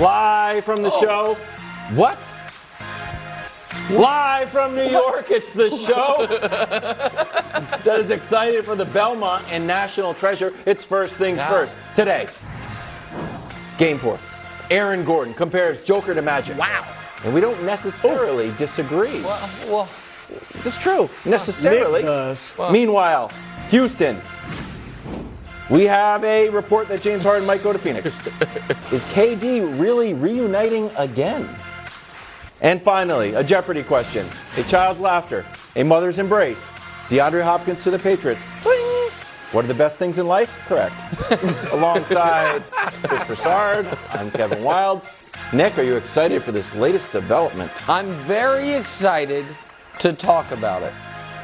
Live from the show. What? Live from New York, it's the show that is excited for the Belmont and National Treasure. It's first things first. Today, game four. Aaron Gordon compares Joker to Magic. Wow. And we don't necessarily disagree. Well, well, That's true. Necessarily. Meanwhile, Houston. We have a report that James Harden might go to Phoenix. Is KD really reuniting again? And finally, a Jeopardy question. A child's laughter, a mother's embrace. DeAndre Hopkins to the Patriots. Bling! What are the best things in life? Correct. Alongside Chris Broussard, I'm Kevin Wildes. Nick, are you excited for this latest development? I'm very excited to talk about it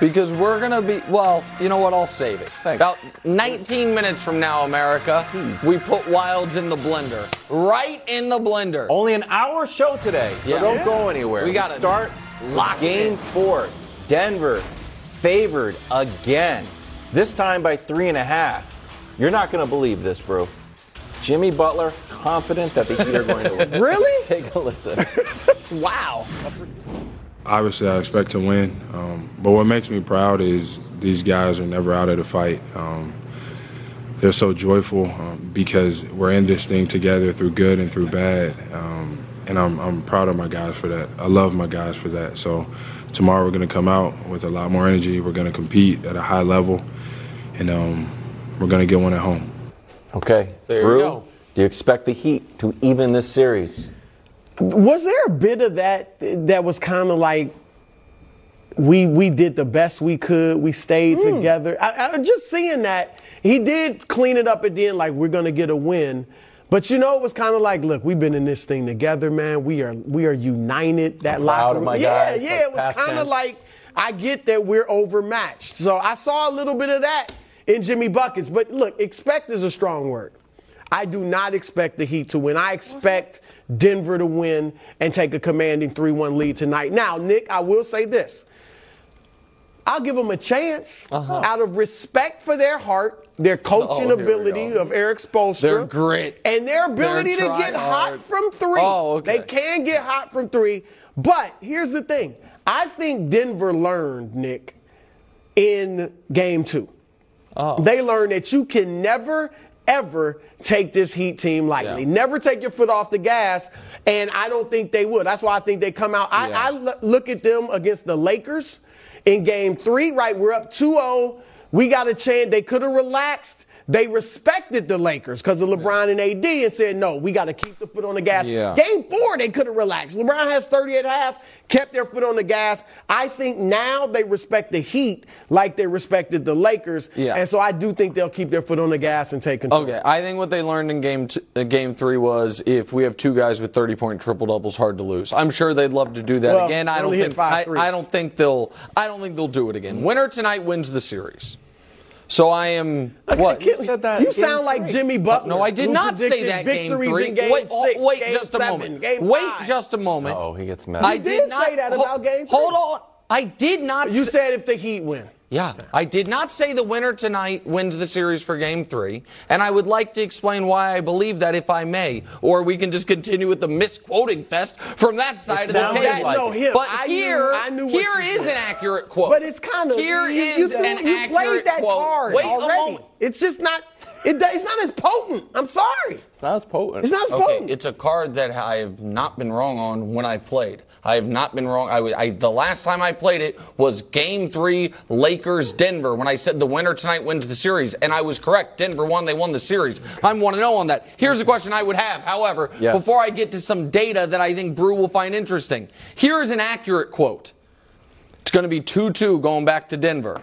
because we're going to be, well, you know what? I'll save it. Thanks. About 19 minutes from now, America, we put Wildes in the blender. Right in the blender. Only an hour show today, so Yeah. don't go anywhere. We gotta start lock game in. four. Denver favored again. This time by three and a half. You're not going to believe this, bro. Jimmy Butler confident that the Heat are going to win. Really? Take a listen. Wow. Obviously, I expect to win, um, but what makes me proud is these guys are never out of the fight. Um, they're so joyful um, because we're in this thing together through good and through bad, um, and I'm, I'm proud of my guys for that. I love my guys for that. So tomorrow we're going to come out with a lot more energy. We're going to compete at a high level, and um, we're going to get one at home. Okay. There you Brou, go. Do you expect the Heat to even this series? Was there a bit of that that was kind of like we we did the best we could. We stayed Hmm. together. I, I just seeing that he did clean it up at the end, like we're gonna get a win. But you know, it was kind of like, look, we've been in this thing together, man. We are we are united. That locker room. my yeah, guys, yeah. It was kind of like I get that we're overmatched. So I saw a little bit of that in Jimmy buckets. But look, expect is a strong word. I do not expect the Heat to win. I expect Denver to win and take a commanding 3 1 lead tonight. Now, Nick, I will say this I'll give them a chance out of respect for their heart, their coaching Uh-huh. Oh, ability of Erik Spoelstra, Their grit. and their ability Their to get try hot from three. Oh, okay. They can get hot from three. But here's the thing I think Denver learned, Nick, in game two. Oh. They learned that you can never, ever take this Heat team lightly. Yeah. Never take your foot off the gas. And I don't think they would. That's why I think they come out. I, Yeah. I lo- look at them against the Lakers in game three, right? We're up 2 0. We got a chance. They could have relaxed. They respected the Lakers because of LeBron and AD and said, no, we got to keep the foot on the gas. Yeah. Game four, they could have relaxed. LeBron has 30 at half, kept their foot on the gas. I think now they respect the Heat like they respected the Lakers. Yeah. And so I do think they'll keep their foot on the gas and take control. Okay, I think what they learned in game t- uh, game three was if we have two guys with 30 point triple doubles, hard to lose. I'm sure they'd love to do that Well, again. I don't think I. I don't think they'll I don't think they'll do it again. Winner tonight wins the series. So I am what? You, said that you sound game like three. Jimmy Butler. No, I did who not say that game victories three. In game wait, oh, six, wait game just a seven, moment. Game wait five. just a moment. Oh, he gets mad. I did did not say that ho- about game Hold on. I did not. You say- said if the Heat win. Yeah, I did not say the winner tonight wins the series for game three, and I would like to explain why I believe that if I may, or we can just continue with the misquoting fest from that side of the table. like No, it. him. But I knew- here, I knew what here said. an accurate quote. But it's kind of here you, is you, threw- an you accurate played that quote. card Wait a already. moment. It's just not. It, it's not as potent. I'm sorry. It's not as potent. It's not as Okay, potent. it's a card that I have not been wrong on when I've played. I have not been wrong. I, I- the last time I played it was Game Three, Lakers Denver, when I said the winner tonight wins the series, and I was correct. Denver won. They won the series. I'm one to oh know on that. Here's the question I would have, however, Yes. before I get to some data that I think Brou will find interesting. Here is an accurate quote. It's going to be 2-2 going back to Denver.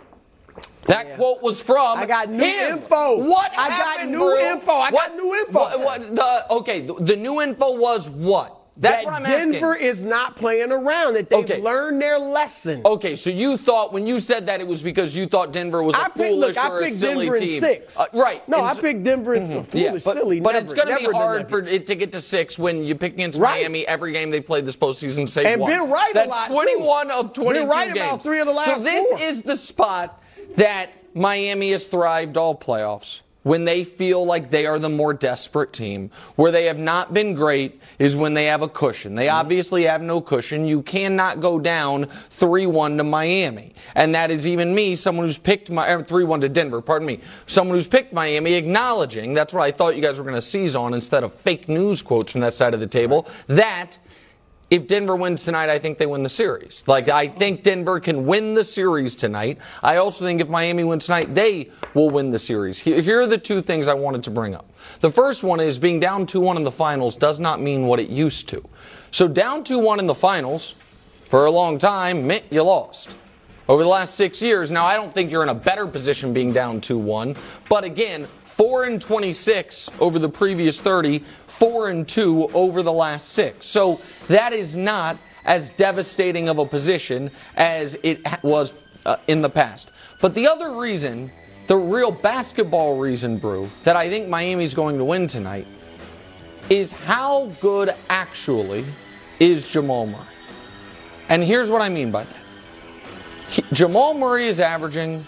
That quote was from I got new him. info. What I got new Brou? info. I got What- new info. What, what- the, okay, the, the new info was what? That's that what I'm asking. Denver asking. is not playing around. That they've Okay. learned their lesson. Okay, so you thought when you said that it was because you thought Denver was a I picked, foolish look, or I a picked silly Denver team. in six. Uh, right. No, and I so- picked Denver in foolish, Yeah, but, silly. but never, it's going to be hard for it to get to six when you pick against Right. Miami every game they played this postseason. Save And one. been right a That's lot, too. 21 of 22 Been right games. about three of the last So this four. is the spot that Miami has thrived all playoffs. When they feel like they are the more desperate team, where they have not been great, is when they have a cushion. They mm-hmm. obviously have no cushion. You cannot go down 3 1 to Miami. And that is even me, someone who's picked my er, 3 1 to Denver, pardon me, someone who's picked Miami, acknowledging that's what I thought you guys were going to seize on instead of fake news quotes from that side of the table. That if Denver wins tonight, I think they win the series. Like, I think Denver can win the series tonight. I also think if Miami wins tonight, they will win the series. Here are the two things I wanted to bring up. The first one is being down 2 1 in the finals does not mean what it used to. So, down 2 1 in the finals, for a long time, meant you lost. Over the last six years, now I don't think you're in a better position being down 2 1, but again, 4 and 26 over the previous 30, 4 and 2 over the last six. So that is not as devastating of a position as it was uh, in the past. But the other reason, the real basketball reason, Brou, that I think Miami's going to win tonight is how good actually is Jamal Murray. And here's what I mean by that. He- Jamal Murray is averaging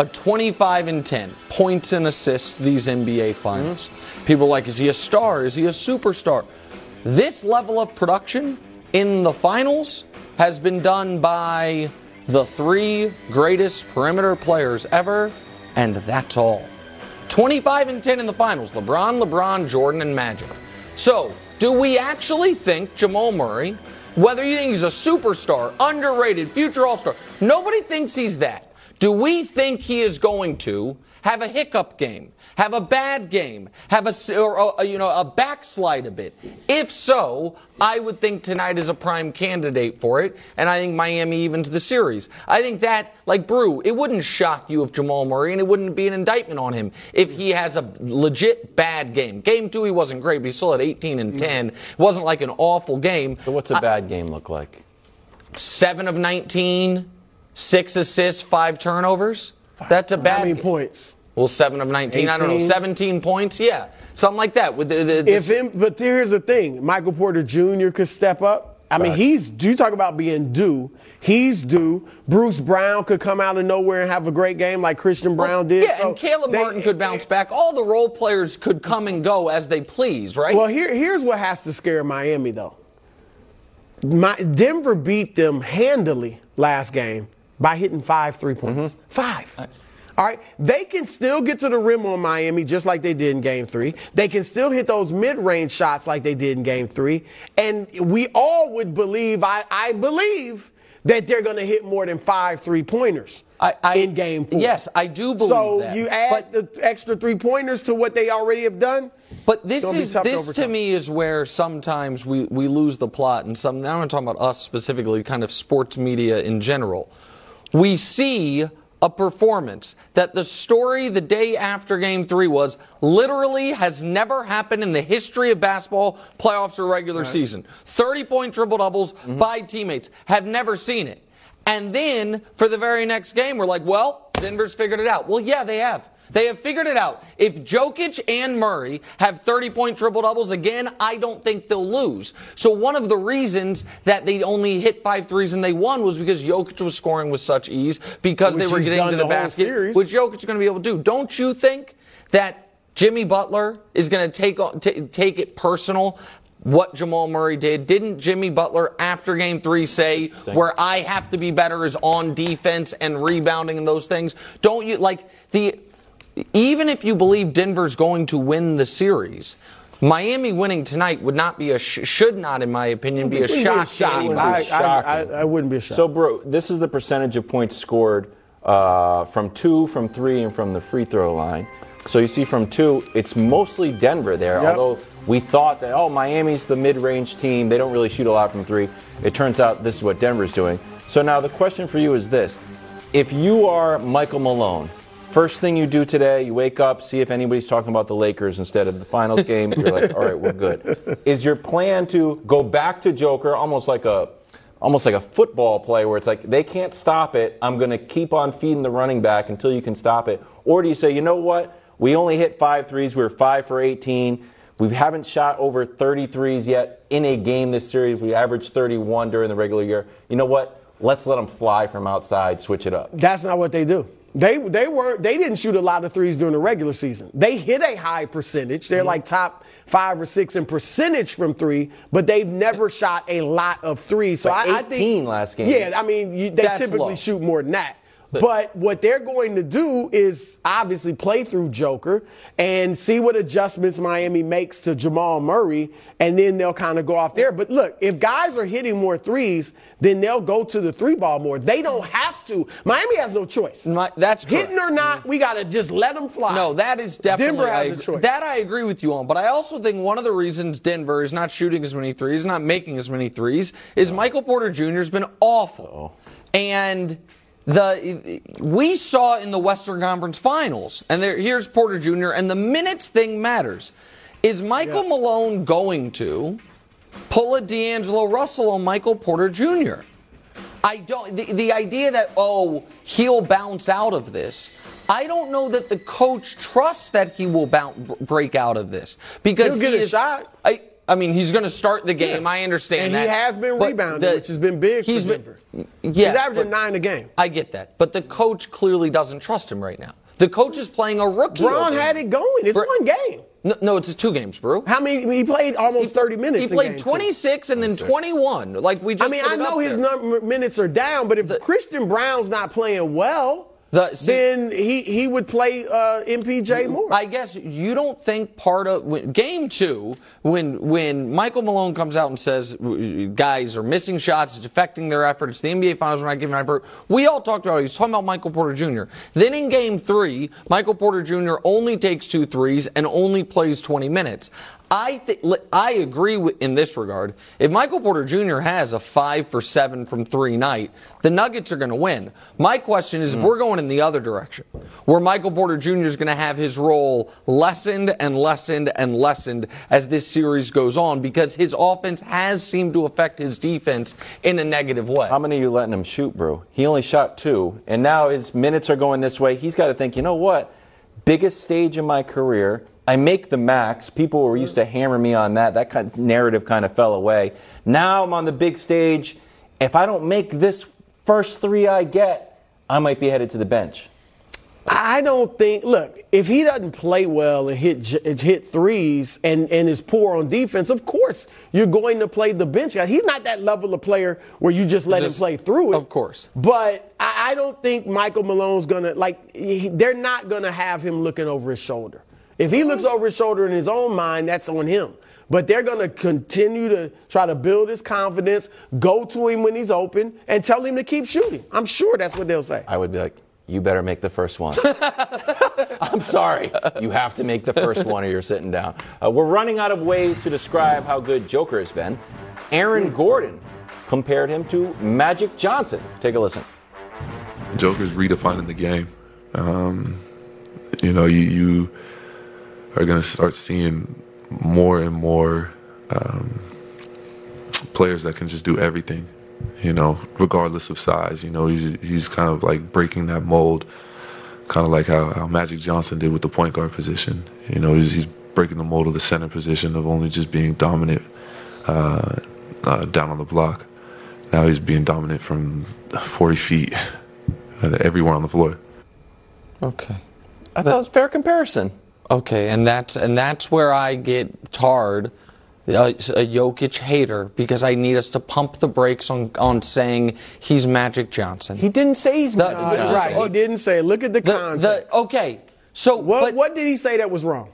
a 25 and 10 points and assists these NBA finals. Mm-hmm. People are like, is he a star? Is he a superstar? This level of production in the finals has been done by the three greatest perimeter players ever, and that's all. 25 and 10 in the finals LeBron, LeBron, Jordan, and Magic. So, do we actually think Jamal Murray, whether you think he's a superstar, underrated, future all star, nobody thinks he's that. Do we think he is going to have a hiccup game, have a bad game, have a, or a, you know a backslide a bit? If so, I would think tonight is a prime candidate for it, and I think Miami evens the series. I think that, like Brou, it wouldn't shock you if Jamal Murray, and it wouldn't be an indictment on him if he has a legit bad game. Game two, he wasn't great, but he still had 18 and mm-hmm. 10. It wasn't like an awful game. So what's a bad game look like? Seven of 19, six assists, five turnovers. That's a bad. How many points? Well, seven of 19. I don't know, 17 points. Yeah, something like that. With the, the, the If him, but here's the thing: Michael Porter Jr. could step up. I mean, he's. Do you talk about being due? He's due. Bruce Brown could come out of nowhere and have a great game like Christian Braun did. yeah, So and Caleb they- Martin could bounce back. All the role players could come and go as they please, right? Well, here, here's what has to scare Miami, though. My, Denver beat them handily last game by hitting five three pointers. Mm-hmm. Five. All right. They can still get to the rim on Miami just like they did in game three. They can still hit those mid range shots like they did in game three. And we all would believe, I, I believe, that they're going to hit more than five three pointers. I- I- in game four. yes, I do believe so that. you add the extra three pointers to what they already have done. But this is tough to this to me is where sometimes we, we lose the plot, and some. Now I'm talking about us specifically, kind of sports media in general. We see a performance that the story the day after Game Three was literally has never happened in the history of basketball, playoffs or regular season. Thirty point triple doubles Mm-hmm. by teammates have never seen it. And then for the very next game, we're like, well, Denver's figured it out. Well, yeah, they have. They have figured it out. If Jokic and Murray have 30 point triple doubles again, I don't think they'll lose. So one of the reasons that they only hit five threes and they won was because Jokic was scoring with such ease because Which they were getting to the, the basket, series. which Jokic is going to be able to do. Don't you think that Jimmy Butler is going to take on- ta- take it personal? What Jamal Murray did. Didn't Jimmy Butler after game three say, where I have to be better is on defense and rebounding and those things? Don't you like the even if you believe Denver's going to win the series, Miami winning tonight would not be a sh- should not, in my opinion, be a Wouldn't be shock. to shock. I, I, I, Shocking. I wouldn't be a shock. So, bro, this is the percentage of points scored uh, from two, from three, and from the free throw line. So you see from two, it's mostly Denver there. Yep. Although we thought that, oh, Miami's the mid-range team. They don't really shoot a lot from three. It turns out this is what Denver's doing. So now the question for you is this. If you are Michael Malone, first thing you do today, you wake up, see if anybody's talking about the Lakers instead of the finals game. You're like, all right, we're good. Is your plan to go back to Joker, almost like a almost like a football play where it's like they can't stop it. I'm going to keep on feeding the running back until you can stop it. Or do you say, you know what? We only hit five threes. We were five for 18. We haven't shot over 33s yet in a game this series. We averaged 31 during the regular year. You know what? Let's let them fly from outside, switch it up. That's not what they do. They they weren't they didn't shoot a lot of threes during the regular season. They hit a high percentage. They're mm-hmm. like top five or six in percentage from three, but they've never shot a lot of threes. So Like I, I 18 think last game. Yeah, I mean you, they That's typically low. shoot more than that. But, what they're going to do is obviously play through Joker and see what adjustments Miami makes to Jamal Murray, and then they'll kind of go off there. But look, if guys are hitting more threes, then they'll go to the three ball more. They don't have to. Miami has no choice. My- that's hitting correct. or not, we got to just let them fly. No, that is definitely Denver has I a choice. That I agree with you on, but I also think one of the reasons Denver is not shooting as many threes, not making as many threes, is Michael Porter Jr. has been awful, and the we saw in the Western Conference Finals, and there, here's Porter Jr. and the minutes thing matters. Is Michael Malone going to pull a D'Angelo Russell on Michael Porter Jr.? I don't. The, the idea that oh he'll bounce out of this. I don't know that the coach trusts that he will bounce, break out of this because He'll get he a is, shot. I, I mean, he's going to start the game. Yeah. I understand And that. he has been But rebounding, the- which has been big for he's Denver. Been, He's averaging nine a game. I get that, but the coach clearly doesn't trust him right now. The coach is playing a rookie. Braun had it going. It's Bra- one game. No, no, it's two games, bro. How many? He played almost 30 minutes. He in played game two. 26 and then 21. Like we just. I mean, put I it know his number, minutes are down, but if Christian Braun's not playing well, The- see- then he, he would play uh, MPJ more. I guess you don't think part of when, game two, when when Michael Malone comes out and says guys are missing shots, it's affecting their efforts. The NBA Finals are not giving effort. We all talked about it. He's talking about Michael Porter Jr. Then in game three, Michael Porter Jr. only takes two threes and only plays 20 minutes. I think I agree with, in this regard. If Michael Porter Jr. has a five for seven from three night, the Nuggets are going to win. My question is, if hmm. we're going in the other direction, where Michael Porter Jr. is going to have his role lessened and lessened and lessened as this series goes on, because his offense has seemed to affect his defense in a negative way. How many are you letting him shoot, bro? He only shot two, and now his minutes are going this way. He's got to think, you know what? Biggest stage in my career. I make the max. People were used to hammer me on that. That kind of narrative kind of fell away. Now I'm on the big stage. If I don't make this first three I get, I might be headed to the bench. I don't think. Look, if he doesn't play well and hit hit threes and and is poor on defense, of course you're going to play the bench guy. He's not that level of player where you just let Just- him play through it. of course. But I, I don't think Michael Malone's gonna like. He, they're not gonna have him looking over his shoulder. If he looks over his shoulder in his own mind, that's on him. But they're going to continue to try to build his confidence, go to him when he's open, and tell him to keep shooting. I'm sure that's what they'll say. I would be like, you better make the first one. I'm sorry. You have to make the first one or you're sitting down. Uh, we're running out of ways to describe how good Joker has been. Aaron Gordon compared him to Magic Johnson. Take a listen. Joker's redefining the game. Um, you know, you, you are going to start seeing more and more um, players that can just do everything. You know, regardless of size. You know, he's he's kind of like breaking that mold, kind of like how, how Magic Johnson did with the point guard position. You know, he's, he's breaking the mold of the center position of only just being dominant uh, uh, down on the block. Now he's being dominant from 40 feet everywhere on the floor. Okay. I thought it was fair comparison. Okay, and that's and that's where I get tarred, a, a Jokic hater, because I need us to pump the brakes on on saying he's Magic Johnson. He didn't say he's The- Magic the- Johnson. Right. He didn't say. Look at the, the, context. the okay, So What, but what did he say that was wrong?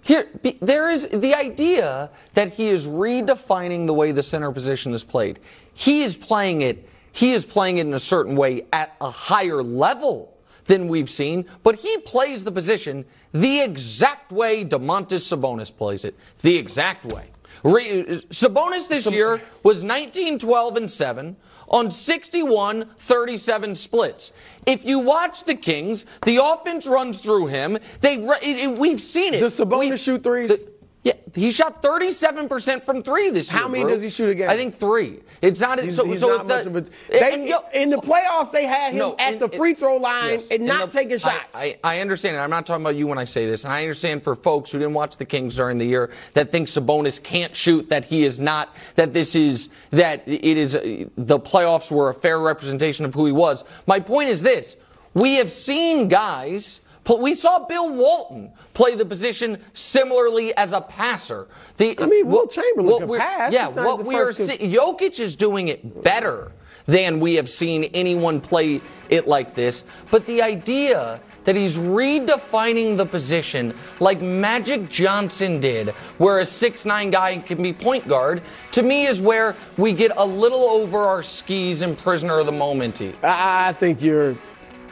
here there is the idea that he is redefining the way the center position is played. He is playing it. He is playing it in a certain way at a higher level than we've seen, but he plays the position the exact way Domantas Sabonis plays it. The exact way. Re- Sabonis this year was 19, 12, and 7 on 61 37 splits. If you watch the Kings, the offense runs through him. They it, it- we've seen it. Does Sabonis We- shoot threes? the- yeah, he shot 37% from three this year. How many Brou. does he shoot a game? I think three. It's not. He's, so, he's so not the- much of a. They, yo- in the playoffs, they had him no, at the free throw line yes, and not the- taking I- shots. I, I understand it. I'm not talking about you when I say this, and I understand for folks who didn't watch the Kings during the year that think Sabonis can't shoot, that he is not, that this is that it is the playoffs were a fair representation of who he was. My point is this: we have seen guys. We saw Bill Walton play the position similarly as a passer. The, I mean, Wilt Chamberlain what could we're- pass. Yeah, what we are seeing. Jokic is doing it better than we have seen anyone play it like this. But the idea that he's redefining the position like Magic Johnson did, where a 6'9 guy can be point guard, to me is where we get a little over our skis and prisoner of the moment. I, I think you're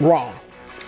wrong.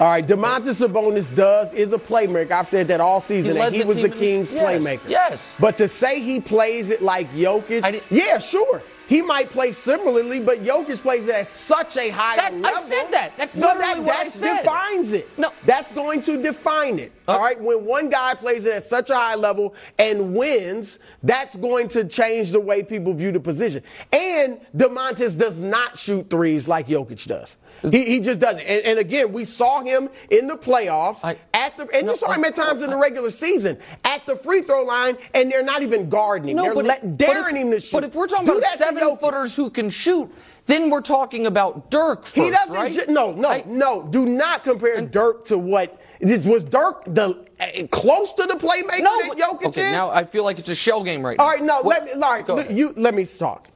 All right, Domantas Sabonis does is a playmaker. I've said that all season. He that he the was the Kings yes, playmaker. yes. But to say he plays it like Jokic, yeah, sure. He might play similarly, but Jokic plays it at such a high That- level. I said that. That's no, literally that, what that I said. No, that defines it. No. that's going to define it. All right, when one guy plays it at such a high level and wins, that's going to change the way people view the position. And Domantas does not shoot threes like Jokic does. He, he just doesn't. And, and again, we saw him in the playoffs I- at the, and No, you saw him I- at times in the regular season at the free throw line, and they're not even guarding. they're but, let, daring if, him to shoot. But if we're talking Do about seven footers who can shoot, then we're talking about Dirk first, He doesn't. right? ju- no, no, I- no. Do not compare Dirk to what this was. Dirk the uh, close to the playmaker No, that Jokic okay, is. now I feel like it's a shell game right now. all right, no. What- Let me. All right, Go ahead. you let me talk.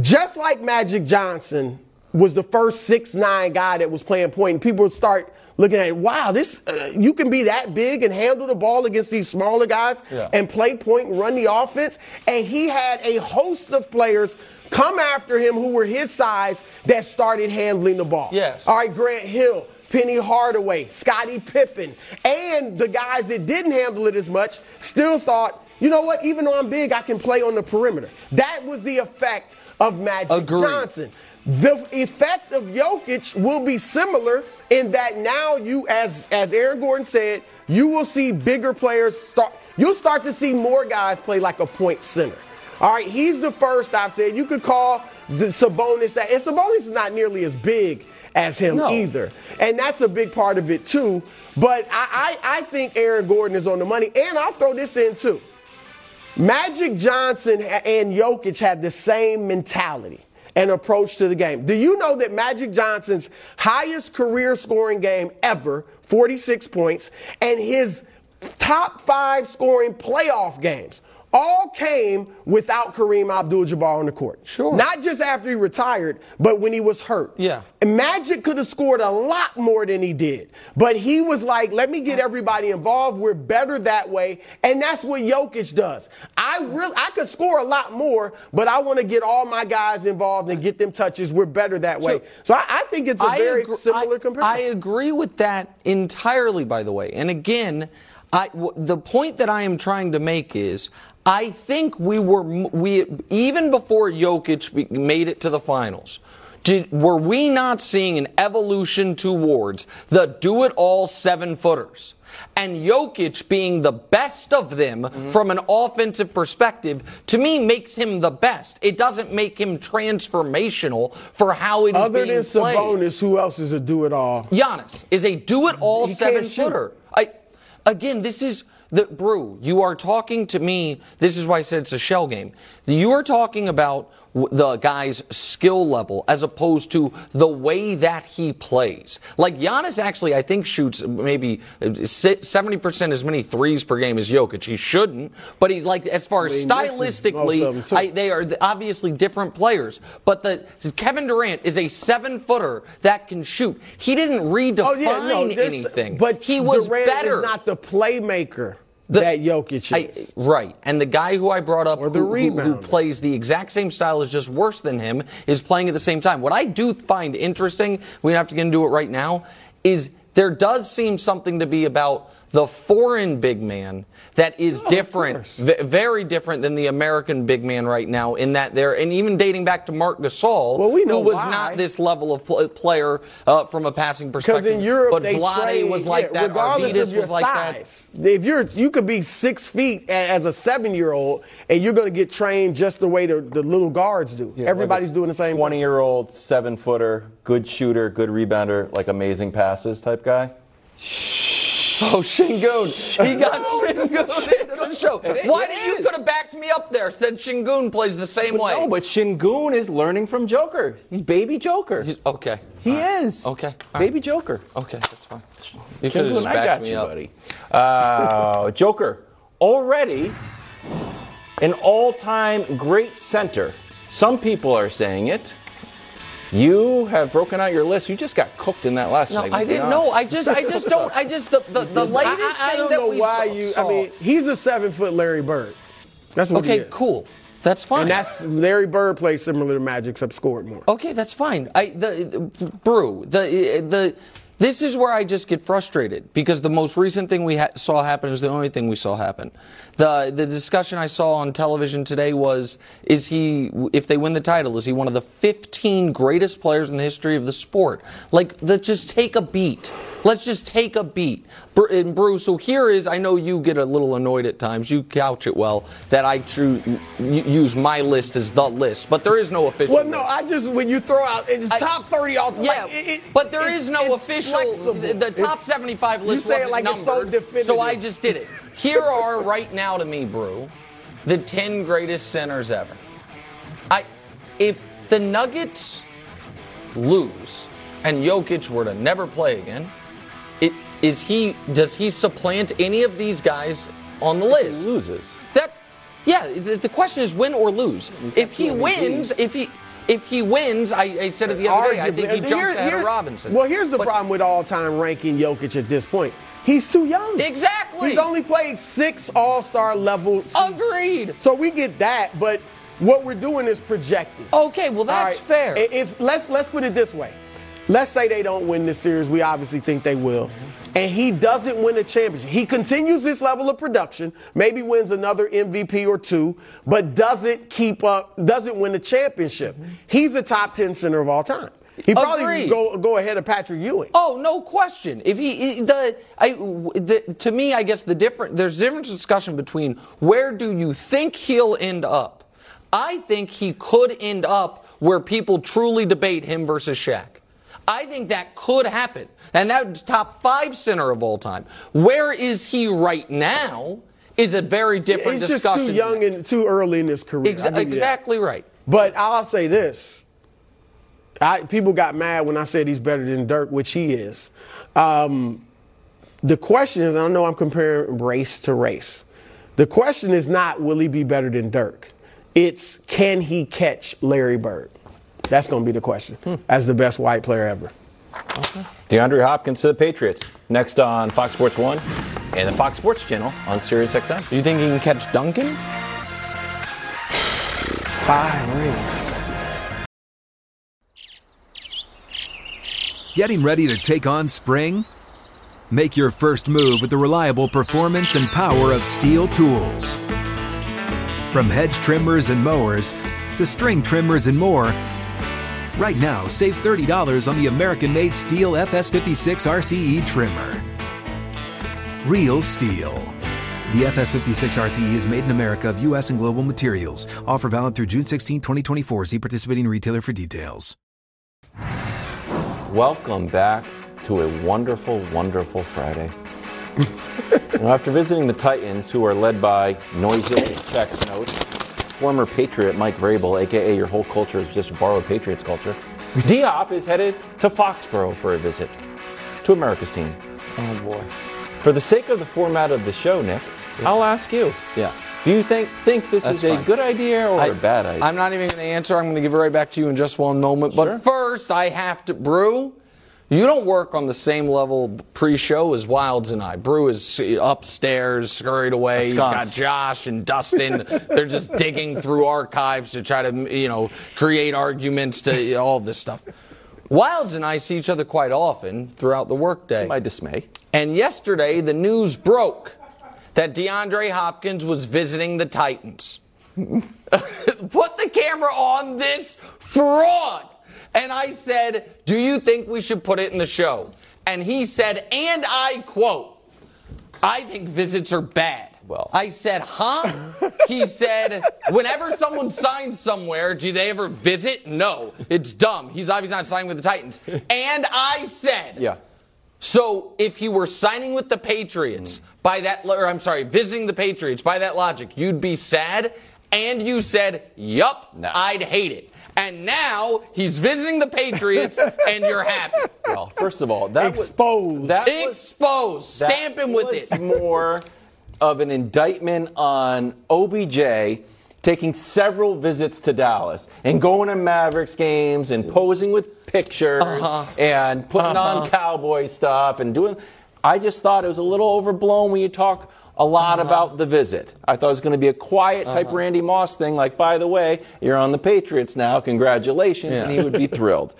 Just like Magic Johnson was the first six nine guy that was playing point, and people would start looking at it. Wow, this uh, you can be that big and handle the ball against these smaller guys Yeah. and play point and run the offense. And he had a host of players come after him who were his size that started handling the ball. Yes. All right, Grant Hill. Penny Hardaway, Scottie Pippen, and the guys that didn't handle it as much still thought, you know what, even though I'm big, I can play on the perimeter. That was the effect of Magic Agreed. Johnson. The effect of Jokic will be similar in that now you, as as Aaron Gordon said, you will see bigger players start. You'll start to see more guys play like a point center. All right, he's the first I've said. You could call the Sabonis that, and Sabonis is not nearly as big as him No. either, and that's a big part of it too. But I, I, I think Aaron Gordon is on the money, and I'll throw this in too. Magic Johnson and Jokic had the same mentality and approach to the game. Do you know that Magic Johnson's highest career scoring game ever, 46 points, and his top five scoring playoff games all came without Kareem Abdul-Jabbar on the court. Sure. Not just after he retired, but when he was hurt. Yeah. And Magic could have scored a lot more than he did. But he was like, let me get everybody involved. We're better that way. And that's what Jokic does. I really I could score a lot more, but I want to get all my guys involved and get them touches. We're better that way. So- So I, I think it's a I very agree- similar I- comparison. I agree with that entirely, by the way. And again, I, the point that I am trying to make is I think we were, we even before Jokic made it to the finals, did, were we not seeing an evolution towards the do it all seven footers? And Jokic being the best of them Mm-hmm. from an offensive perspective, to me, makes him the best. It doesn't make him transformational for how it is Other being than played. Sabonis, who else is a do it all? Giannis is a do-it-all seven-footer. I, again, this is the Brou. You are talking to me. This is why I said it's a shell game. You are talking about the guy's skill level as opposed to the way that he plays. Like Giannis actually, I think shoots maybe uh, seventy percent as many threes per game as Jokic. He shouldn't, but he's like as far as Well, he misses most of them, stylistically. I, they are obviously different players. But the Kevin Durant is a seven footer that can shoot. He didn't redefine Oh yeah, no, there's- anything, But he was Durant better. is not the playmaker The- that Jokic I- is. right. And the guy who I brought up the who, who- who plays the exact same style is just worse than him is playing at the same time. What I do find interesting, we don't have to get into it right now, is there does seem something to be about the foreign big man that is Oh, different, v- very different than the American big man right now in that they're, and even dating back to Marc Gasol, Well, we know who was why. not this level of pl- player uh, from a passing perspective. Because in Europe, but Vlade was like yeah, that, regardless Arvydas of your was like that. size. If you're, you could be six feet as a seven-year-old, and you're going to get trained just the way the, the little guards do. Everybody's doing the same. Twenty-year-old seven footer, good shooter, good rebounder, like amazing passes type guy. Oh, Sengun. He got Sengun into the show. Why did you could have backed me up there? Said Sengun plays the same way. No, but Sengun is learning from Joker. He's baby Joker. okay. He right. is. Okay. All Baby right. Joker. Okay, that's fine. You could have just I backed got me you, up. buddy. Uh, Joker, already an all time great center. Some people are saying it. You have broken out your list. You just got cooked in that last No, segment. I didn't know. I just, I just don't. I just the the, the latest I, I, I thing don't that know we why saw, you. saw- I mean, he's a seven-foot Larry Bird. That's what he okay, is. cool. That's fine. And that's Larry Bird plays similar to Magic, except scored more. Okay, that's fine. I the, the Brou the the this is where I just get frustrated because the most recent thing we ha- saw happen is the only thing we saw happen. The the discussion I saw on television today was is he if they win the title is he one of the 15 greatest players in the history of the sport? Like let's just take a beat. Let's just take a beat. And Bruce, so here is I know you get a little annoyed at times. You couch it well that I tru- use my list as the list, but there is no official. Well, no, list. I just when you throw out it's I- top thirty all time. Yeah, like, it- it- but there is no official. flexible. The, top It's- 75 list You say it like numbered, it's so definitive. so I just did it. Here are right now to me, Brou, the 10 greatest centers ever. I, if the Nuggets lose and Jokic were to never play again, it, is he? Does he supplant any of these guys on the list? loses. That, yeah. The, the question is win or lose. If he wins, if he if he wins, I, I said it the other day. I think he jumps Here- ahead here- of Robinson. Well, here's the But- problem with all-time ranking Jokic at this point. He's too young. Exactly. He's only played six All-Star level. seasons. Agreed. So we get that, but what we're doing is projecting. Okay, well that's right, fair. If let's let's put it this way. Let's say they don't win this series. We obviously think they will. Mm-hmm. And he doesn't win a championship. He continues this level of production, maybe wins another MVP or two, but doesn't keep up, doesn't win a championship. Mm-hmm. He's a top 10 center of all time. He probably Agreed. go go ahead of Patrick Ewing. Oh, no question. If he he- the I the, to me, I guess the different there's different discussion between where do you think he'll end up. I think he could end up where people truly debate him versus Shaq. I think that could happen, and that's top five center of all time. Where is he right now? Is a very different He's just discussion. too young and too early in his career. Exa- I'll give you that. exactly right. But I'll say this. I, people got mad when I said he's better than Dirk, which he is. Um, the question is, I know I'm comparing race to race. The question is not will he be better than Dirk. It's can he catch Larry Bird? That's going to be the question hmm. as the best white player ever. DeAndre Hopkins to the Patriots. Next on Fox Sports 1 and the Fox Sports Channel on Sirius XM. Do you think he can catch Duncan? Five rings. Getting ready to take on spring? Make your first move with the reliable performance and power of STIHL tools. From hedge trimmers and mowers to string trimmers and more, right now save $30 on the American made STIHL FS56 RCE trimmer. Real STIHL. The FS56 RCE is made in America of U.S. and global materials. Offer valid through June 16, 2024. See participating retailer for details. Welcome back to a wonderful, wonderful Friday. After visiting the Titans, who are led by Noisy Checks Notes, former Patriot Mike Vrabel, aka your whole culture is just borrowed Patriots culture. D Hop is headed to Foxborough for a visit to America's team. Oh boy. For the sake of the format of the show, Nick, I'll ask you. Yeah. Do you think think this That's is a good idea or a bad idea? I'm not even going to answer. I'm going to give it right back to you in just one moment. But Sure. first, I have to. Brou, you don't work on the same level pre show as Wildes and I. Brou is upstairs, scurried away. He's got Josh and Dustin. They're just digging through archives to try to, you know, create arguments to all this stuff. Wildes and I see each other quite often throughout the workday. my dismay. And yesterday, the news broke that DeAndre Hopkins was visiting the Titans. Put the camera on this fraud. And I said, Do you think we should put it in the show? And he said, and I quote, I think visits are bad. Well. I said, huh? he said, whenever someone signs somewhere, do they ever visit? No. It's dumb. He's obviously not signing with the Titans. And I said, Yeah. so if he were signing with the Patriots mm. by that, or I'm sorry, visiting the Patriots by that logic, you'd be sad. And you said, "Yup, No. I'd hate it." And now he's visiting the Patriots, and you're happy. Well, first of all, that Exposed. Was, that was, Exposed. that Stamp him with was it. more of an indictment on OBJ taking several visits to Dallas and going to Mavericks games and posing with pictures Uh-huh. and putting on cowboy stuff and doing. I just thought it was a little overblown when you talk a lot Uh-huh. about the visit. I thought it was going to be a quiet type Randy Moss thing, like, by the way, you're on the Patriots now, congratulations, and he would be thrilled.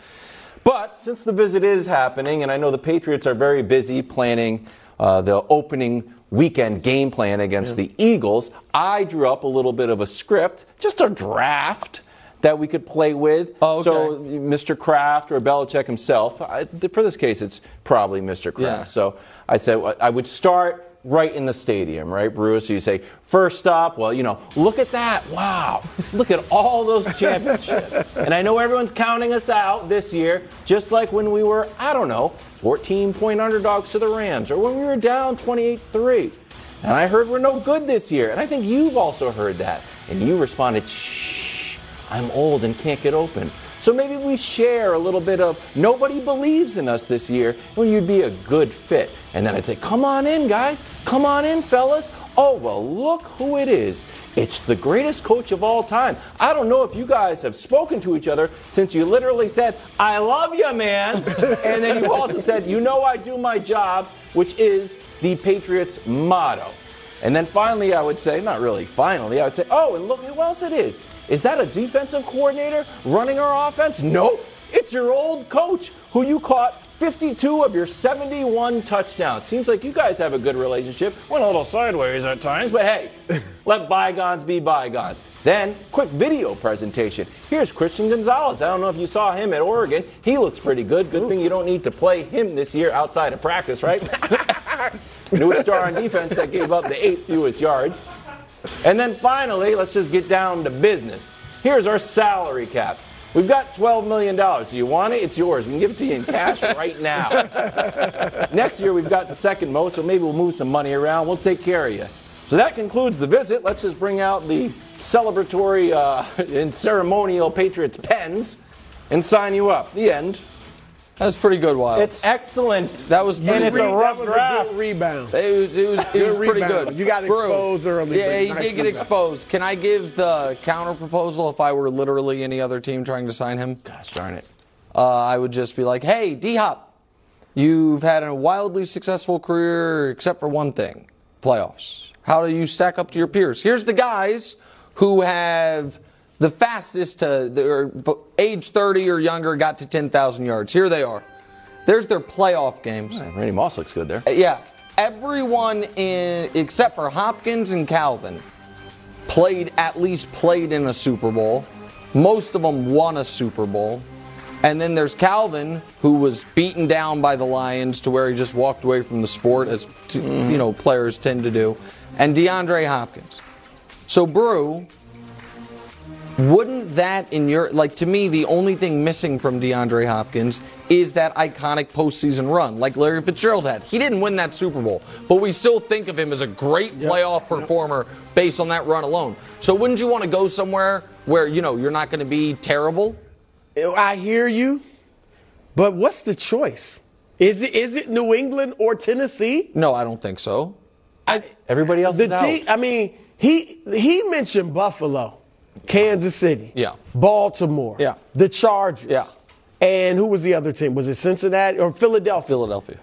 But since the visit is happening, and I know the Patriots are very busy planning uh, the opening weekend game plan against the Eagles, I drew up a little bit of a script, just a draft that we could play with. Oh, okay. So Mr. Kraft or Belichick himself, I, for this case, it's probably Mr. Kraft. Yeah. So I said I would start right in the stadium, right, Bruce? So you say, first stop, well, you know, look at that. Wow. Look at all those championships. and I know everyone's counting us out this year, just like when we were, I don't know, 14 point underdogs to the Rams, or when we were down 28 3. And I heard we're no good this year. And I think you've also heard that. And you responded, shh, I'm old and can't get open. So maybe we share a little bit of nobody believes in us this year when you'd be a good fit. And then I'd say, come on in, guys. Come on in, fellas. Oh, well, look who it is. It's the greatest coach of all time. I don't know if you guys have spoken to each other since you literally said, I love you, man. and then you also said, you know, I do my job, which is the Patriots' motto. And then finally, I would say, not really finally, I would say, oh, and look who else it is. Is that a defensive coordinator running our offense? Nope. It's your old coach who you caught 52 of your 71 touchdowns. Seems like you guys have a good relationship. Went a little sideways at times, but hey, let bygones be bygones. Then, quick video presentation. Here's Christian Gonzalez. I don't know if you saw him at Oregon. He looks pretty good. Good thing you don't need to play him this year outside of practice, right? Newest star on defense that gave up the eighth fewest yards. And then finally, let's just get down to business. Here's our salary cap. We've got $12 million. Do you want it? It's yours. We can give it to you in cash right now. Next year, we've got the second most, so maybe we'll move some money around. We'll take care of you. So that concludes the visit. Let's just bring out the celebratory uh, and ceremonial Patriots pens and sign you up. The end. That was pretty good, Wild. It's excellent. That was and pretty it's good. a that rough was draft. a good rebound. It was, it was, it was pretty rebound. good. You got Brou. exposed early, Yeah, but he nice did get rebound. exposed. Can I give the counter proposal if I were literally any other team trying to sign him? Gosh darn it. Uh, I would just be like, hey, D Hop, you've had a wildly successful career except for one thing playoffs. How do you stack up to your peers? Here's the guys who have the fastest to, age 30 or younger, got to 10,000 yards. Here they are. There's their playoff games. Randy Moss looks good there. Uh, yeah, everyone in except for Hopkins and Calvin played at least played in a Super Bowl. Most of them won a Super Bowl. And then there's Calvin, who was beaten down by the Lions to where he just walked away from the sport, as t- mm-hmm. you know players tend to do. And DeAndre Hopkins. So Brou, Wouldn't that, in your like to me, the only thing missing from DeAndre Hopkins is that iconic postseason run, like Larry Fitzgerald had. He didn't win that Super Bowl, but we still think of him as a great playoff performer based on that run alone. So wouldn't you want to go somewhere where you know you're not going to be terrible? I hear you, but what's the choice? Is it is it New England or Tennessee? No, I don't think so. I, Everybody else the is out. te- I mean, he he mentioned Buffalo, Kansas City, Yeah. Baltimore, Yeah. the Chargers, Yeah. and who was the other team? Was it Cincinnati or Philadelphia? Philadelphia.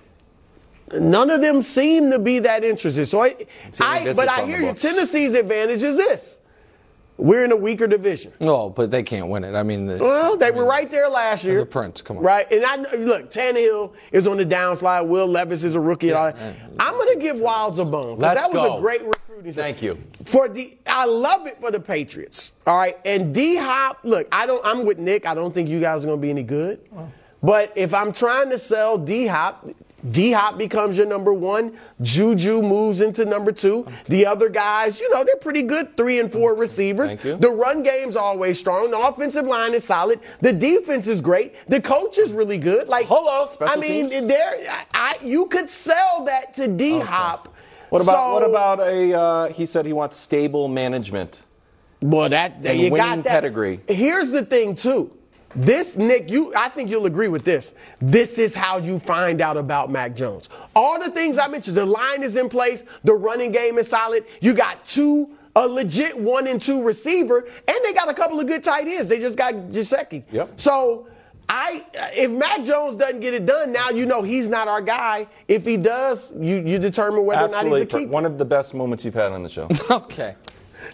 None of them seem to be that interested. So I, I but I hear you. Tennessee's advantage is this: we're in a weaker division. No, but they can't win it. I mean, the, Well, they were right there last year. the Prince, come on. Right, and I look, Tannehill is on the downslide. Will Levis is a rookie. and all that. I'm going to give Wildes a bone 'cause Let's that was go. a great recruiting. Thank strategy. you. For the, I love it for the Patriots. All right, and D Hop. Look, I don't. I'm with Nick. I don't think you guys are going to be any good. But if I'm trying to sell D Hop. D Hop becomes your number one. Juju moves into number two. The other guys, you know, they're pretty good three and four receivers. Thank you. The run game's always strong. The offensive line is solid. The defense is great. The coach is really good. Like Hello, special I mean, teams. there. I, I you could sell that to D Hop. What about So- what about a? Uh, he said he wants stable management. Well, that And you winning got that. pedigree. Here's the thing, too. This Nick, you, I think you'll agree with this. This is how you find out about Mac Jones. All the things I mentioned, the line is in place, the running game is solid. You got two, a legit one and two receiver, and they got a couple of good tight ends. They just got Gesicki. Yep. So. I, if Mac Jones doesn't get it done, now you know he's not our guy. If he does, you, you determine whether Absolutely, or not he's a per- keeper. one of the best moments you've had on the show. Okay.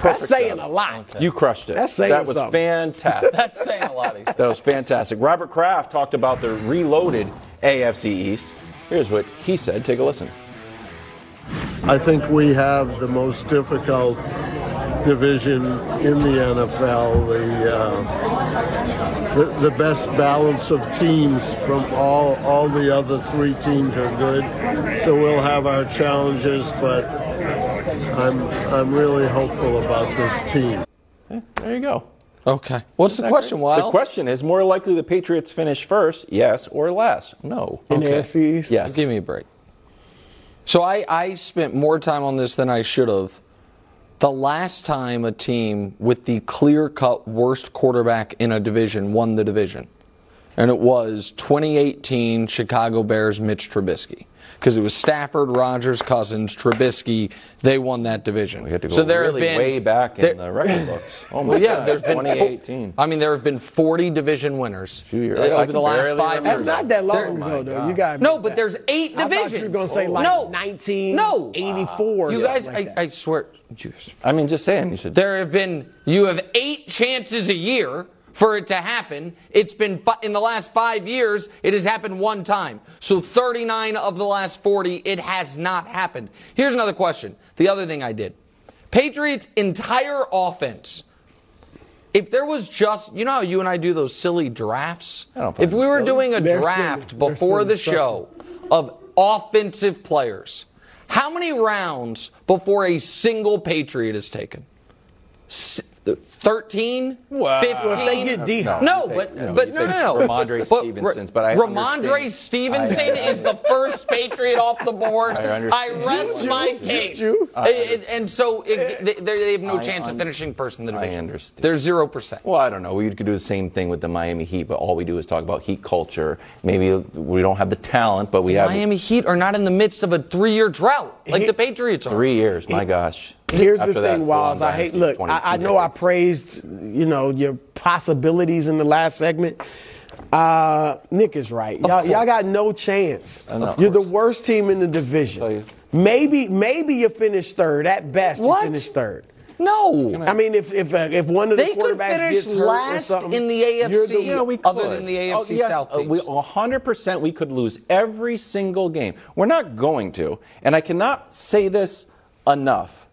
That's saying job. a lot. You crushed it. That's saying that was something. fantastic. That's saying a lot. East. that was fantastic. Robert Kraft talked about the reloaded AFC East. Here's what he said. Take a listen. I think we have the most difficult division in the NFL. The, uh, the the best balance of teams from all all the other three teams are good. So we'll have our challenges, but I'm I'm really hopeful about this team. There you go. Okay. What's the question, Wild? The question is more likely the Patriots finish first, yes, or last? No. In Okay. AFC East? Yes. Give me a break. So I, I spent more time on this than I should have. The last time a team with the clear cut worst quarterback in a division won the division, and it was 2018 Chicago Bears Mitch Trubisky. Because it was Stafford, Rodgers, Cousins, Trubisky. They won that division. We had to go so there really have been, way back there- in the record books. Oh my Well, yeah, God. there's been 2018. I mean, there have been 40 division winners Few years. uh, I- I over can the last five remember years. That's not that long There- ago, though. You got no, but there's eight I divisions. thought you were gonna say like no, 19, no, 84. You guys, like I. I swear, you- I mean, just saying. You should. there have been. You have eight chances a year for it to happen. It's been fi- in the last five years. It has happened one time. So 39 of the last 40, it has not happened. Here's another question. The other thing I did. Patriots' entire offense. If there was just, you know how you and I do those silly drafts? I don't find If we were silly. doing a They're draft silly. Before the show of offensive players, how many rounds before a single Patriot is taken? S- 13? 15? Well, they get D-Hop. No, You but you know, but no, no, no. Rhamondre But Stevenson's, but I Rhamondre Stevenson I- is the first Patriot off the board. I rest Juju, my case. Juju. It- and so it, they, they have no I chance of finishing first in the division. I understand. They're zero percent. Well, I don't know. We could do the same thing with the Miami Heat, but all we do is talk about Heat culture. Maybe we don't have the talent, but we have Miami Heat are not in the midst of a three-year drought like He- the Patriots are. three years. My gosh. Here's After the thing, Wildes. I hate. Look, I, I two know I praised, you know, your possibilities in the last segment. Uh, Nick is right. Y'all, y'all got no chance. know. You're the worst team in the division. Maybe, maybe you finish third. At best, What? you finish third. No. I mean, if if uh, if one of the They could quarterbacks finish gets hurt or last something, in the you're AFC. Yeah, we Other could. than the AFC Oh, yes, South uh, we, 100% we could lose every single game. We're not going to. And I cannot say this enough.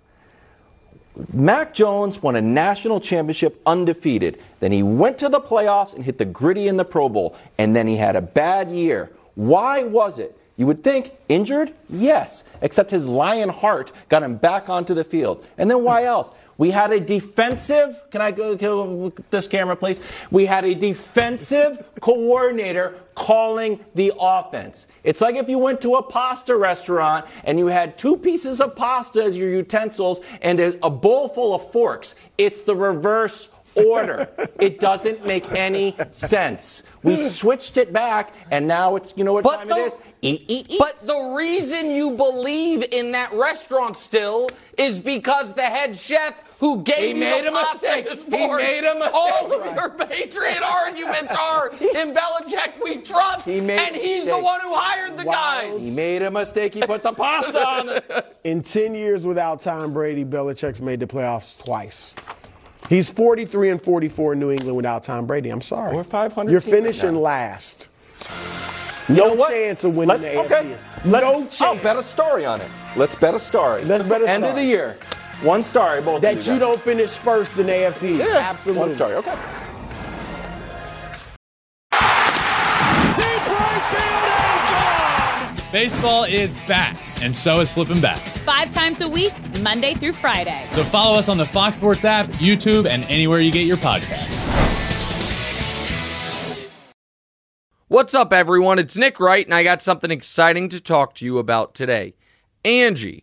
Mac Jones won a national championship undefeated. Then he went to the playoffs and hit the gritty in the Pro Bowl. And then he had a bad year. Why was it You would think injured? Yes. Except his lion heart got him back onto the field. And then why else? We had a defensive, can I go, go with this camera, please? We had a defensive coordinator calling the offense. It's like if you went to a pasta restaurant and you had two pieces of pasta as your utensils and a, a bowl full of forks. It's the reverse order. it doesn't make any sense. We switched it back, and now it's, you know what But time the- it is? Eat, eat, eat. But the reason you believe in that restaurant still is because the head chef who gave He you made the a mistake. is He made a mistake. All of your Patriot arguments are in Belichick we trust, He made and a he's the one who hired the guys. he made a mistake. He put the pasta on it. In 10 years without Tom Brady, Belichick's made the playoffs twice. He's 43 and 44 in New England without Tom Brady. I'm sorry. We're 500 You're team right finishing now. last. You No know what? chance of winning Let's, the okay. AFC. Let's, No I'll bet a story on it. Let's bet a story. Let's bet a story. End of the year. One story, both That of you guys. don't finish first in AFC. Yeah, Absolutely. One story. Okay. Baseball is back, and so is Flippin' Bats. Five times a week, Monday through Friday. So follow us on the Fox Sports app, YouTube, and anywhere you get your podcast. What's up, everyone? It's Nick Wright, and I got something exciting to talk to you about today. Angi,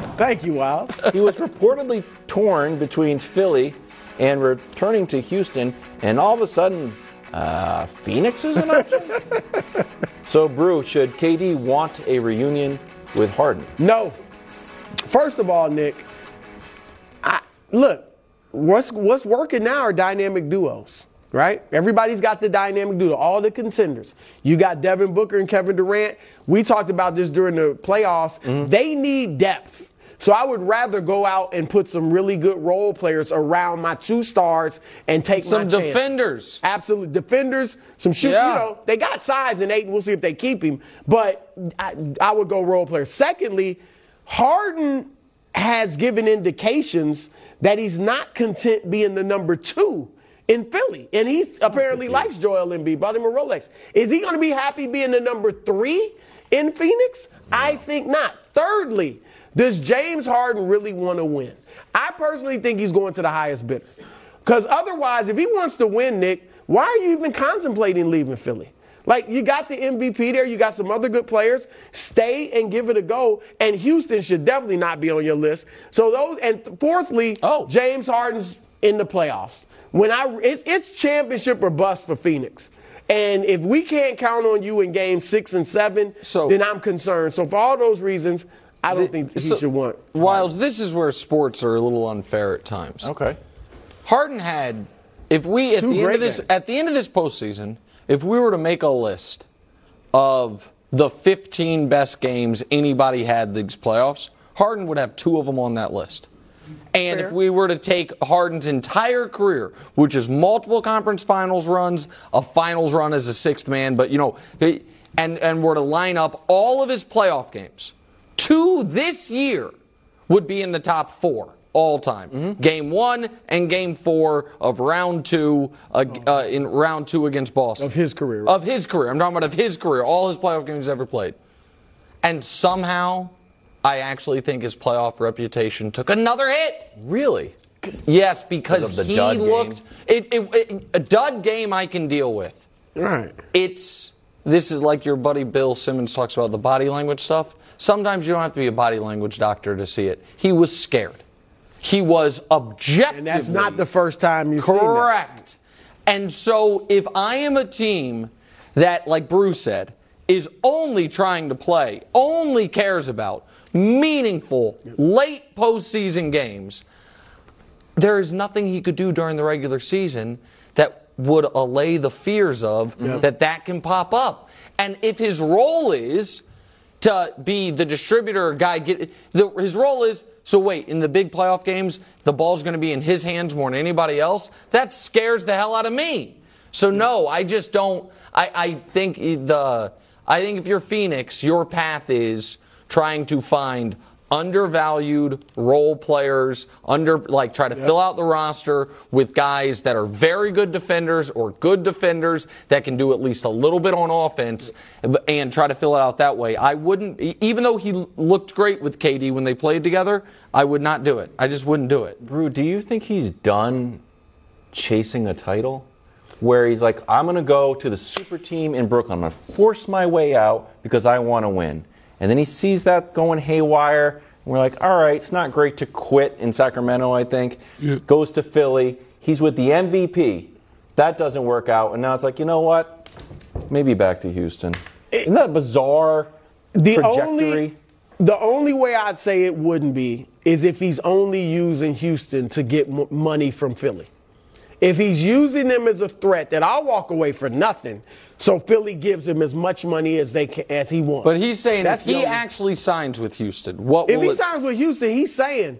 Thank you, Wild. he was reportedly torn between Philly and returning to Houston, and all of a sudden, uh, Phoenix is an option. so, Brou, should KD want a reunion with Harden? No. First of all, Nick, I, look, what's what's working now are dynamic duos, right? Everybody's got the dynamic duo, all the contenders. You got Devin Booker and Kevin Durant. We talked about this during the playoffs. Mm-hmm. They need depth. So I would rather go out and put some really good role players around my two stars and take Some my chance. Some defenders. Absolute defenders, some shoot. Yeah. You know, they got size in eight, and we'll see if they keep him. But I, I would go role player. Secondly, Harden has given indications that he's not content being the number two in Philly, and he's apparently likes Joel Embiid, bought him a Rolex. Is he going to be happy being the number three in Phoenix? I think not. Thirdly, does James Harden really want to win? I personally think he's going to the highest bidder. Because otherwise, if he wants to win, Nick, why are you even contemplating leaving Philly? Like, you got the MVP there, you got some other good players. Stay and give it a go. And Houston should definitely not be on your list. So, those, and fourthly, Oh. James Harden's in the playoffs. When I, it's, it's championship or bust for Phoenix. And if we can't count on you in game six and seven, So- then I'm concerned. So, for all those reasons, I don't think he So- should want. Wildes, this is where sports are a little unfair at times. Okay. Harden had, if we at Two the end of this games. at the end of this postseason, if we were to make a list of the 15 best games anybody had these playoffs, Harden would have two of them on that list. And if we were to take Harden's entire career, which is multiple conference finals runs, a finals run as a sixth man, but you know, and and were to line up all of his playoff games, two this year would be in the top four. all time. Game one and game four of round two uh, uh, in round two against Boston Of his career. Of his career, I'm talking about of his career, all his playoff games ever played. And somehow, I actually think his playoff reputation took another hit. Really? Yes, because of the he dud looked it, it, it- a dud game I can deal with. Right. It's this is like your buddy Bill Simmons talks about the body language stuff. Sometimes you don't have to be a body language doctor to see it. He was scared. He was objective. And that's not the first time you've seen. Correct. And so if I am a team that, like Bruce said, is only trying to play, only cares about meaningful late postseason games, there is nothing he could do during the regular season that would allay the fears of that that can pop up. And if his role is to be the distributor guy, get the, his role is so wait in the big playoff games the ball's going to be in his hands more than anybody else. That scares the hell out of me. So no, I just don't. I, I think the I think if you're Phoenix, your path is trying to find undervalued role players, under like try to fill out the roster with guys that are very good defenders or good defenders that can do at least a little bit on offense and try to fill it out that way. I wouldn't even though he looked great with KD when they played together, I would not do it. I just wouldn't do it. Brou, do you think he's done chasing a title? Where he's like, I'm going to go to the super team in Brooklyn. I'm going to force my way out because I want to win. And then he sees that going haywire. And we're like, all right, it's not great to quit in Sacramento, I think. Goes to Philly. He's with the MVP. That doesn't work out. And now it's like, you know what? Maybe back to Houston. Isn't that bizarre The trajectory? only the only way I'd say it wouldn't be is if he's only using Houston to get m- money from Philly. If he's using them as a threat, that I'll walk away for nothing. So Philly gives him as much money as they can, as he wants. But he's saying That's if he only- actually signs with Houston, what If will he it- signs with Houston, he's saying,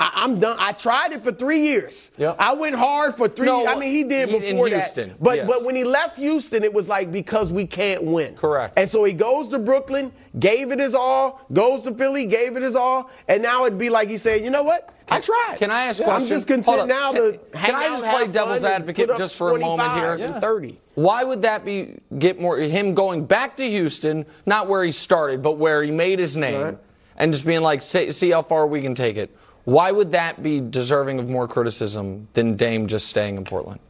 I, I'm done. I tried it for three years. Yep. I went hard for three. No, I mean, he did he- in before Houston, that. But yes. but when he left Houston, it was like because we can't win. Correct. And so he goes to Brooklyn, gave it his all. Goes to Philly, gave it his all. And now it'd be like he said, you know what? I tried. Can I ask a I'm just content now Can- to can hang I just play devil's advocate just for a moment here? and 30. Why would that be get more him going back to Houston, not where he started, but where he made his name, Right. and just being like, see, see how far we can take it? Why would that be deserving of more criticism than Dame just staying in Portland?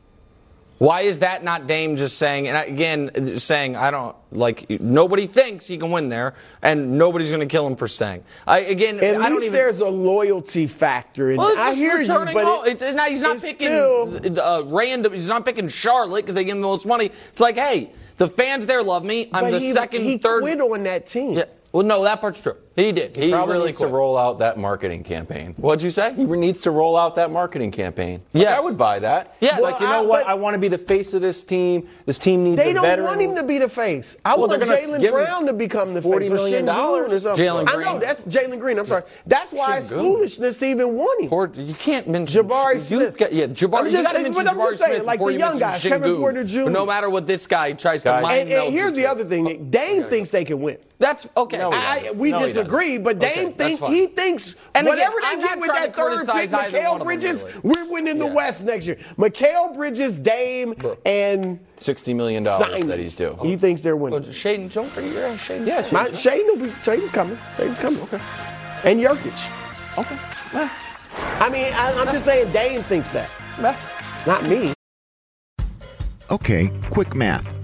Why is that not Dame just saying, and again, saying, I don't, like, nobody thinks he can win there, and nobody's going to kill him for staying. I, again, At I don't least even. there's a loyalty factor. And Well, it's I hear you, returning but home. it- It- it- he's not picking still- uh, random. He's not picking Charlotte because they give him the most money. It's like, hey, the fans there love me. I'm the he, second, he third. quit on that team. Yeah. Well, no, that part's true. He did. He Probably really needs quit. to roll out that marketing campaign. What'd you say? He needs to roll out that marketing campaign. Like, Yes. I would buy that. Yeah. like you know I- what? I want to be the face of this team. This team needs They a don't veteran. want him to be the face. I Well, want they're Jalen Brown to become the $40 face. million or Sengun or something. Jalen I know that's Jalen Green. I'm sorry. That's why it's foolishness to even want him. Poor, you can't mention Jabari you Smith. Got, yeah, Jabari. I'm you just- got to mention but I'm Jabari just saying, Smith like the young mention guys, Kevin Sengun. Porter Jr. But no matter what this guy tries to mind And, and here's the other thing. Dame thinks they can win. That's okay. No, I, we No, he disagree, but Okay, Dame that's thinks he thinks And again, whatever I'm they get with that third pick, criticize Mikal of them, Bridges, really. we're winning the West next year. Mikal Bridges, Dame, and Sixty million dollars that he's due. He thinks they're Well, winning. Shaedon, don't forget, yeah, Shaedon. Yeah, Shaedon. My, Shaedon will be. Shaedon's coming. Shaedon's coming. Okay. And Jokic. Okay. I mean, I, I'm just saying Dame thinks that. Not me. Okay, quick math.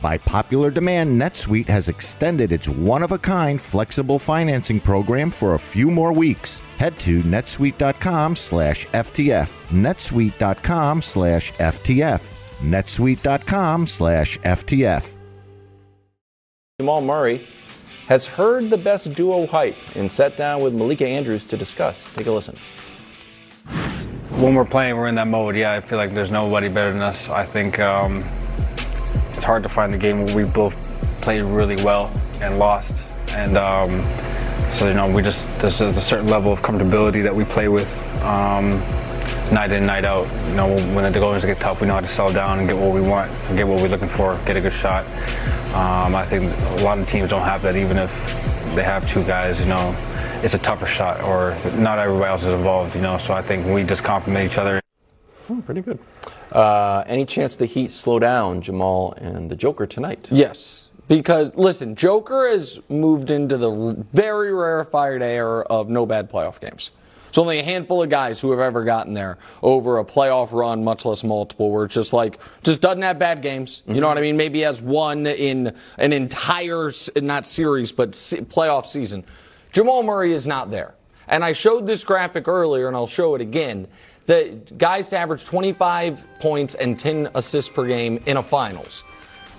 By popular demand, NetSuite has extended its one of a kind flexible financing program for a few more weeks. Head to netsuite.com slash FTF. netsuite.com slash FTF. netsuite.com slash FTF. Jamal Murray has heard the best duo hype and sat down with Malika Andrews to discuss. Take a listen. When we're playing, we're in that mode. Yeah, I feel like there's nobody better than us. I think um, it's hard to find a game where we both played really well and lost. And um, so, you know, we just, there's a, a, certain level of comfortability that we play with um, night in, night out. You know, when the goals get tough, we know how to settle down and get what we want, get what we're looking for, get a good shot. Um, I think a lot of teams don't have that, even if they have two guys, you know, it's a tougher shot, or not everybody else is involved, you know. So I think we just complement each other. Hmm, pretty good. Uh, any chance the Heat slow down Jamal and the Joker tonight? Yes. Because, listen, Joker has moved into the very rarefied air of no bad playoff games. It's only a handful of guys who have ever gotten there over a playoff run, much less multiple, where it's just like, just doesn't have bad games. You know what I mean? Maybe has one in an entire, not series, but playoff season. Jamal Murray is not there. And I showed this graphic earlier, and I'll show it again. The guys to average 25 points and 10 assists per game in a finals.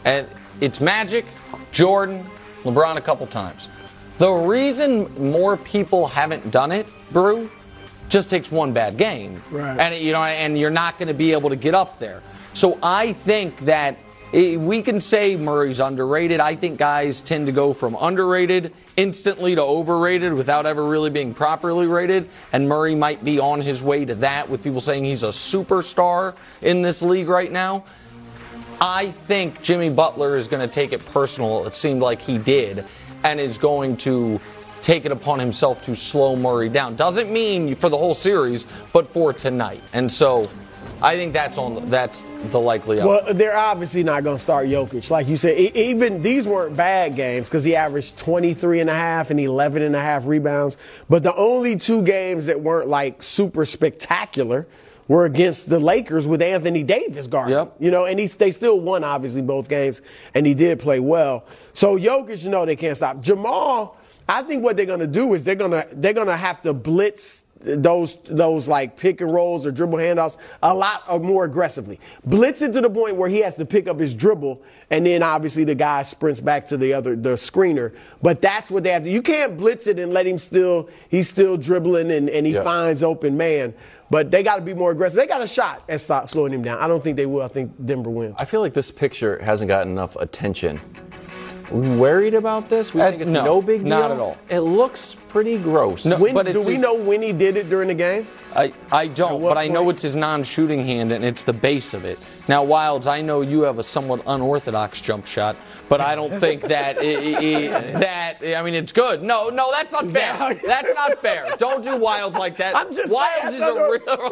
And it's Magic, Jordan, LeBron a couple times. The reason more people haven't done it, Brou, just takes one bad game. Right. And you know, and you're not going to be able to get up there. So I think that Eh, we can say Murray's underrated. I think guys tend to go from underrated instantly to overrated without ever really being properly rated. And Murray might be on his way to that with people saying he's a superstar in this league right now. I think Jimmy Butler is going to take it personal. It seemed like he did, and is going to take it upon himself to slow Murray down. Doesn't mean for the whole series, but for tonight. And so I think that's on that's the likely outcome. Well, they're obviously not going to start Jokic. Like you said, even these weren't bad games because he averaged 23 and a half and 11 and a half rebounds. But the only two games that weren't like super spectacular were against the Lakers with Anthony Davis guarding. Yep. You know, and he, they still won obviously both games, and he did play well. So Jokic, you know, they can't stop. Jamal, I think what they're going to do is they're going to they're going to have to blitz those those like pick and rolls or dribble handoffs a lot more aggressively. Blitz it to the point where he has to pick up his dribble, and then obviously the guy sprints back to the other the screener. But that's what they have to. You can't blitz it and let him still he's still dribbling and, and he yep. finds open man. But they got to be more aggressive. They got a shot at stop slowing him down. I don't think they will. I think Denver wins. I feel like this picture hasn't gotten enough attention worried about this? We uh, think it's no, no big deal. Not at all. It looks pretty gross. No, when, do we his, know when he did it during the game? I, I don't, but I know it's his non-shooting hand and it's the base of it. Now, Wildes, I know you have a somewhat unorthodox jump shot, but I don't think that it, it, that I mean it's good. No, no, that's not fair. That's not fair. Don't do Wildes like that. I'm just Wildes is a real,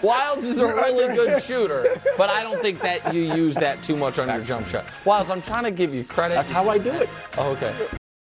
Wildes is a really good shooter, but I don't think that you use that too much on your jump shot. Wildes, I'm trying to give you credit. That's how I do it. Oh, okay.